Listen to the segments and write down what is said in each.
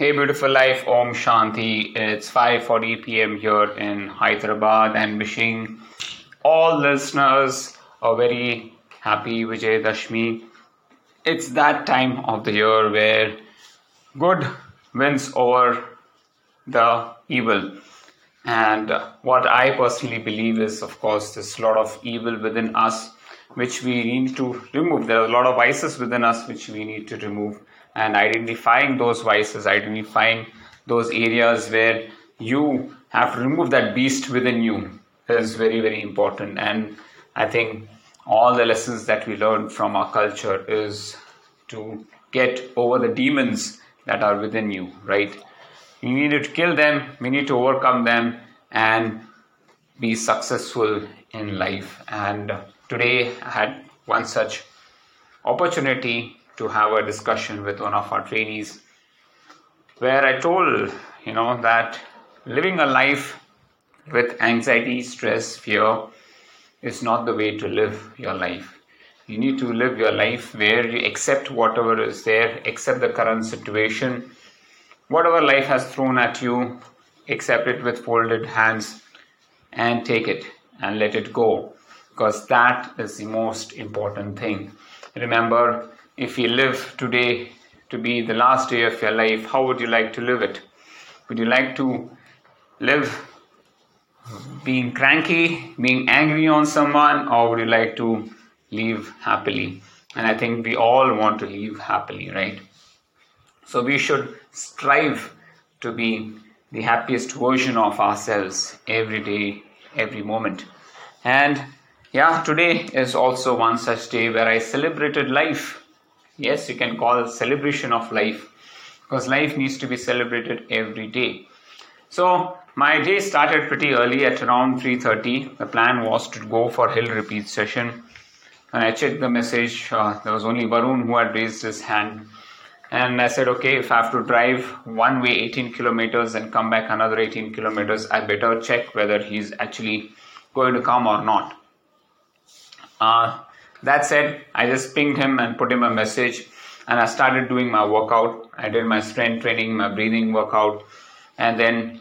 Hey beautiful life, Om Shanti. It's 5:40 p.m. here in Hyderabad and wishing all listeners a very happy Vijay Dashmi. It's that time of the year where good wins over the evil. And what I personally believe is, of course, there's a lot of evil within us which we need to remove. There are a lot of vices within us which we need to remove and identifying those vices, identifying those areas where you have to remove that beast within you is very, very important. And I think all the lessons that we learn from our culture is to get over the demons that are within you, right? You need to kill them, we need to overcome them, and be successful in life. And today I had one such opportunity to have a discussion with one of our trainees where I told, you know, that living a life with anxiety, stress, fear is not the way to live your life. You need to live your life where you accept whatever is there, accept the current situation, whatever life has thrown at you, accept it with folded hands and take it and let it go because that is the most important thing. Remember, if you live today to be the last day of your life, how would you like to live it? Would you like to live being cranky, being angry on someone, or would you like to live happily? And I think we all want to live happily, right? So we should strive to be the happiest version of ourselves every day, every moment. And yeah, today is also one such day where I celebrated life yes you can call celebration of life because life needs to be celebrated every day. So my day started pretty early at around 3.30 the plan was to go for hill repeat session and i checked the message. Uh, there was only varun who had raised his hand and i said okay if i have to drive one way 18 kilometers and come back another 18 kilometers i better check whether he's actually going to come or not. Uh, that said, I just pinged him and put him a message and I started doing my workout. I did my strength training, my breathing workout, and then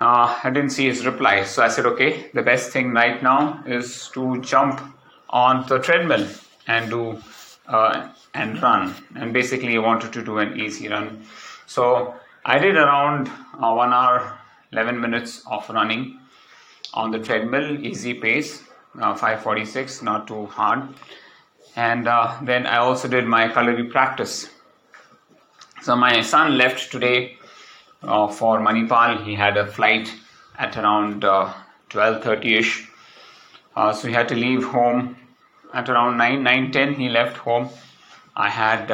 uh, I didn't see his reply. So I said, okay, the best thing right now is to jump on the treadmill and do uh, and run. And basically, I wanted to do an easy run. So I did around uh, one hour, 11 minutes of running on the treadmill, easy pace uh, 546 not too hard. And uh, then i also did my calorie practice. So my son left today uh, for manipal. He had a flight at around 12.30ish uh, uh, so he had to leave home at around 9 9 10 he left home. I had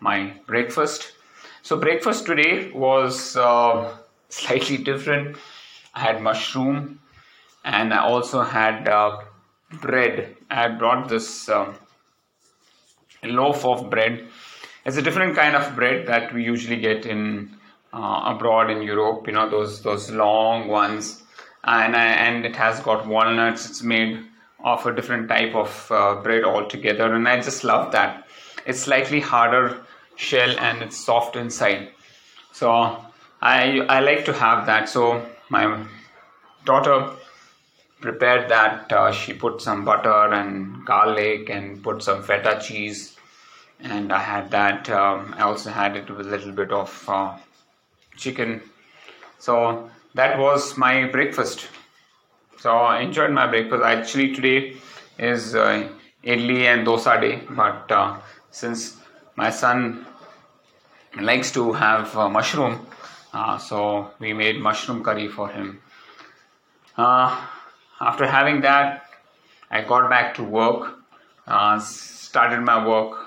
my breakfast. So breakfast today was slightly different. I had mushroom and I also had uh, bread. I brought this um, loaf of bread. It's a different kind of bread that we usually get in uh, abroad in Europe. You know those those long ones, and I, and it has got walnuts. It's made of a different type of uh, bread altogether, and I just love that. It's slightly harder shell and it's soft inside. So I I like to have that. So my daughter prepared that, uh, she put some butter and garlic and put some feta cheese, and I had that. Um, I also had it with a little bit of uh, chicken. So that was my breakfast. So I enjoyed my breakfast. Actually, today is uh, idli and dosa day, but uh, since my son likes to have uh, mushroom, uh, so we made mushroom curry for him. Uh, after having that, I got back to work, uh, started my work.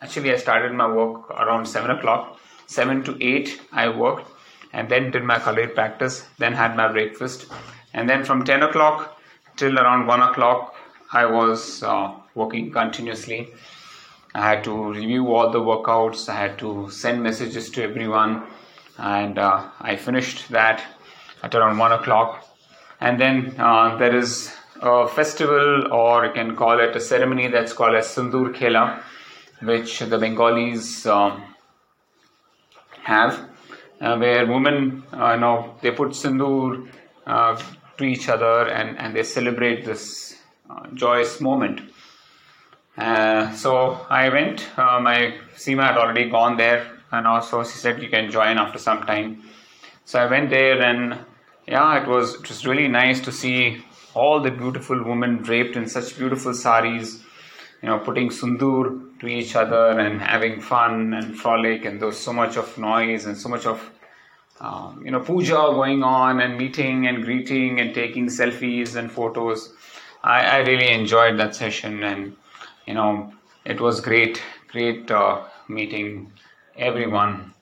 Actually, I started my work around 7 o'clock. 7 to 8, I worked and then did my calorie practice, then had my breakfast. And then from 10 o'clock till around 1 o'clock, I was uh, working continuously. I had to review all the workouts, I had to send messages to everyone, and uh, I finished that at around 1 o'clock and then uh, there is a festival or you can call it a ceremony that's called as Sindoor Khela which the Bengalis um, have uh, where women, uh, you know, they put sindoor uh, to each other and, and they celebrate this uh, joyous moment. Uh, so I went. My Seema had already gone there, and also she said you can join after some time. So I went there, and yeah, it was it was really nice to see all the beautiful women draped in such beautiful saris, you know, putting sindoor to each other and having fun and frolic, and there was so much of noise and so much of um, you know puja going on and meeting and greeting and taking selfies and photos. I, I really enjoyed that session and you know it was great great uh, meeting everyone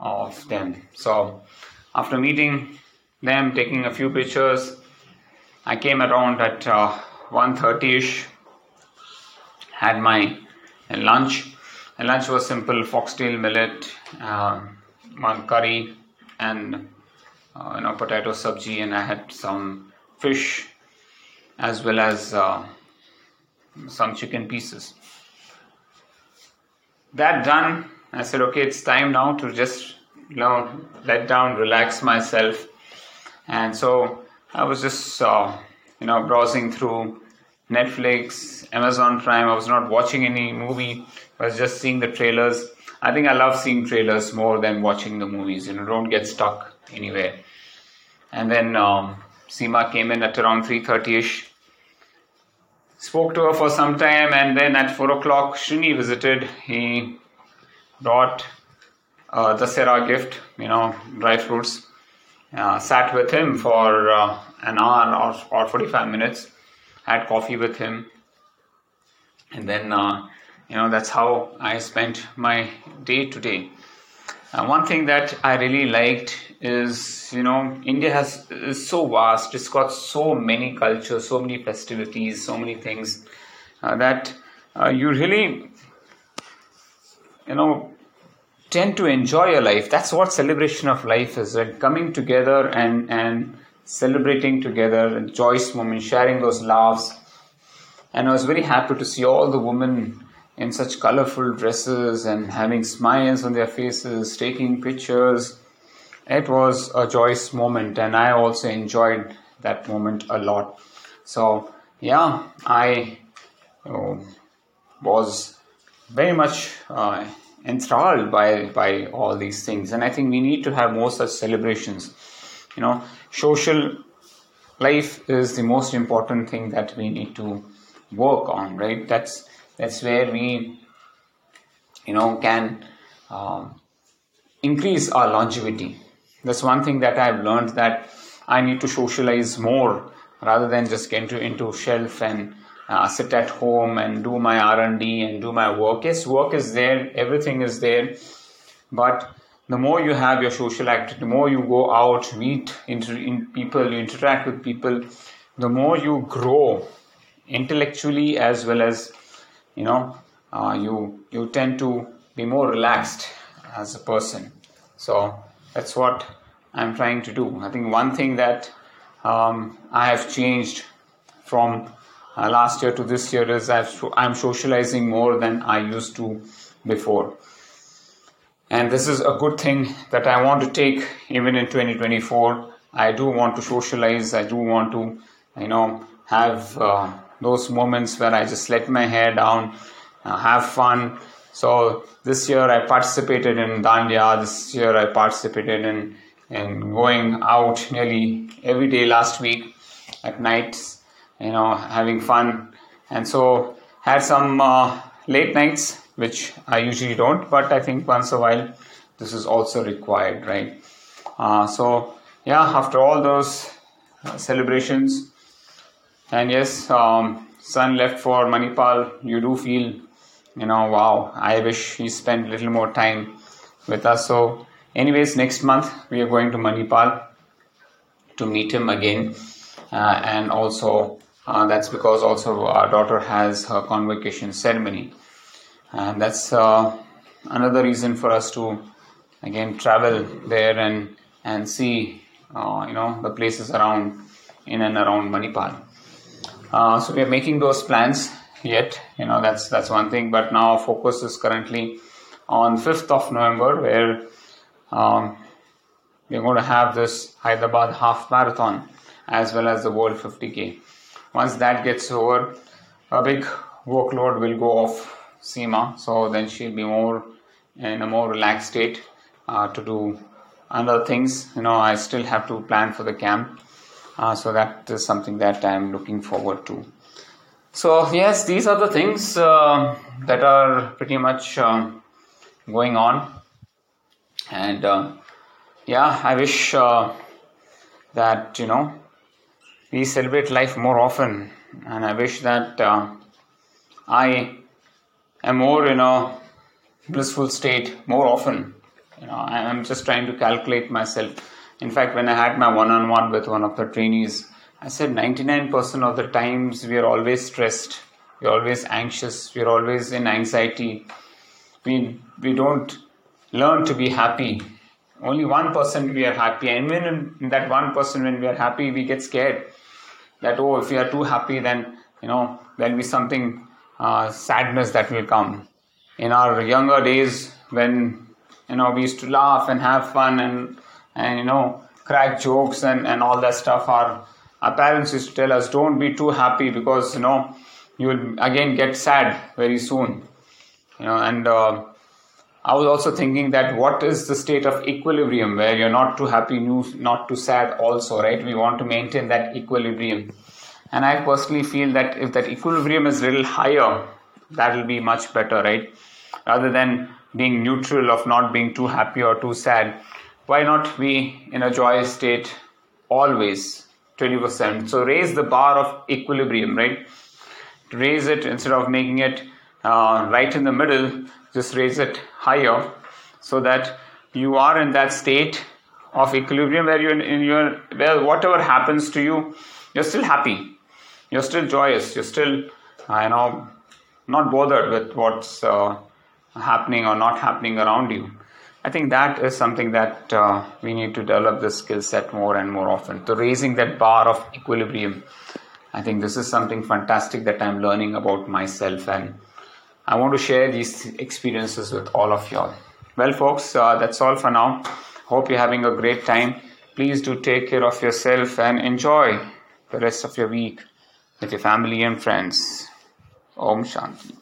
of them so after meeting them taking a few pictures i came around at uh, 1.30ish had my lunch lunch was simple foxtail millet uh, one curry and uh, you know potato sabji and i had some fish as well as uh, some chicken pieces. That done, I said, okay, it's time now to just you know let down, relax myself. And so I was just uh, you know browsing through Netflix, Amazon Prime. I was not watching any movie. I was just seeing the trailers. I think I love seeing trailers more than watching the movies. You know, don't get stuck anywhere. And then um, Seema came in at around 3:30ish spoke to her for some time, and then at four o'clock, Srini visited. He brought uh, Dussehra gift, you know, dry fruits. Uh, sat with him for uh, an hour or, or 45 minutes, had coffee with him, and then, uh, you know, that's how I spent my day today. Uh, one thing that I really liked is, you know, India has is so vast. It's got so many cultures, so many festivities, so many things uh, that uh, you really, you know, tend to enjoy your life. That's what celebration of life is. Right? Coming together and and celebrating together, a joyous moment, sharing those laughs. And I was very happy to see all the women in such colorful dresses and having smiles on their faces, taking pictures. It was a joyous moment, and I also enjoyed that moment a lot. So, yeah, I uh, was very much uh, enthralled by by all these things, and I think we need to have more such celebrations. You know, social life is the most important thing that we need to work on, right? That's that's where we you know can um, increase our longevity that's one thing that i've learned that i need to socialize more rather than just get into, into shelf and uh, sit at home and do my r&d and do my work. Yes work is there everything is there. But the more you have your social activity the more you go out meet inter- in people you interact with people the more you grow intellectually as well as you know uh, you you tend to be more relaxed as a person. So that's what i'm trying to do. I think one thing that um, i have changed from uh, last year to this year is I've, i'm socializing more than i used to before and this is a good thing that i want to take even in 2024 i do want to socialize i do want to you know have uh, those moments where I just let my hair down, uh, have fun. So this year I participated in Dandiya. This year I participated in in going out nearly every day last week at nights. You know, having fun, and so had some uh, late nights, which I usually don't. But I think once a while this is also required, right? Uh, so yeah, after all those uh, celebrations and yes um, son left for manipal you do feel you know wow i wish he spent a little more time with us so anyways next month we are going to manipal to meet him again uh, and also uh, that's because also our daughter has her convocation ceremony and that's uh, another reason for us to again travel there and and see uh, you know the places around in and around manipal uh, so we are making those plans yet. You know that's that's one thing. But now our focus is currently on 5th of November, where um, we're going to have this Hyderabad half marathon as well as the World 50k. Once that gets over, a big workload will go off Seema, so then she'll be more in a more relaxed state uh, to do other things. You know, I still have to plan for the camp, uh, so that is something that I'm looking forward to. So yes, these are the things uh, that are pretty much um, going on, and uh, yeah, I wish uh, that you know we celebrate life more often, and I wish that uh, I am more in a blissful state more often. You know, I'm just trying to calculate myself. In fact, when I had my one-on-one with one of the trainees, I said 99% of the times we are always stressed, we're always anxious, we're always in anxiety. We we don't learn to be happy. Only one percent we are happy, and when in that one percent when we are happy, we get scared that oh, if we are too happy, then you know there'll be something uh, sadness that will come. In our younger days, when you know we used to laugh and have fun and and you know crack jokes and and all that stuff, our our parents used to tell us don't be too happy because you know you will again get sad very soon. You know and. Uh, I was also thinking that what is the state of equilibrium where you're not too happy, not too sad, also, right? We want to maintain that equilibrium. And I personally feel that if that equilibrium is a little higher, that will be much better, right? Rather than being neutral of not being too happy or too sad, why not be in a joyous state always, 20%? So raise the bar of equilibrium, right? Raise it instead of making it uh, right in the middle just raise it higher so that you are in that state of equilibrium where you're in your well, whatever happens to you you're still happy. You're still joyous. You're still uh, you know not bothered with what's uh, happening or not happening around you. I think that is something that uh, we need to develop this skill set more and more often. So raising that bar of equilibrium i think this is something fantastic that i'm learning about myself and I want to share these experiences with all of y'all. Well, folks, uh, that's all for now. Hope you're having a great time. Please do take care of yourself and enjoy the rest of your week with your family and friends. Om Shanti.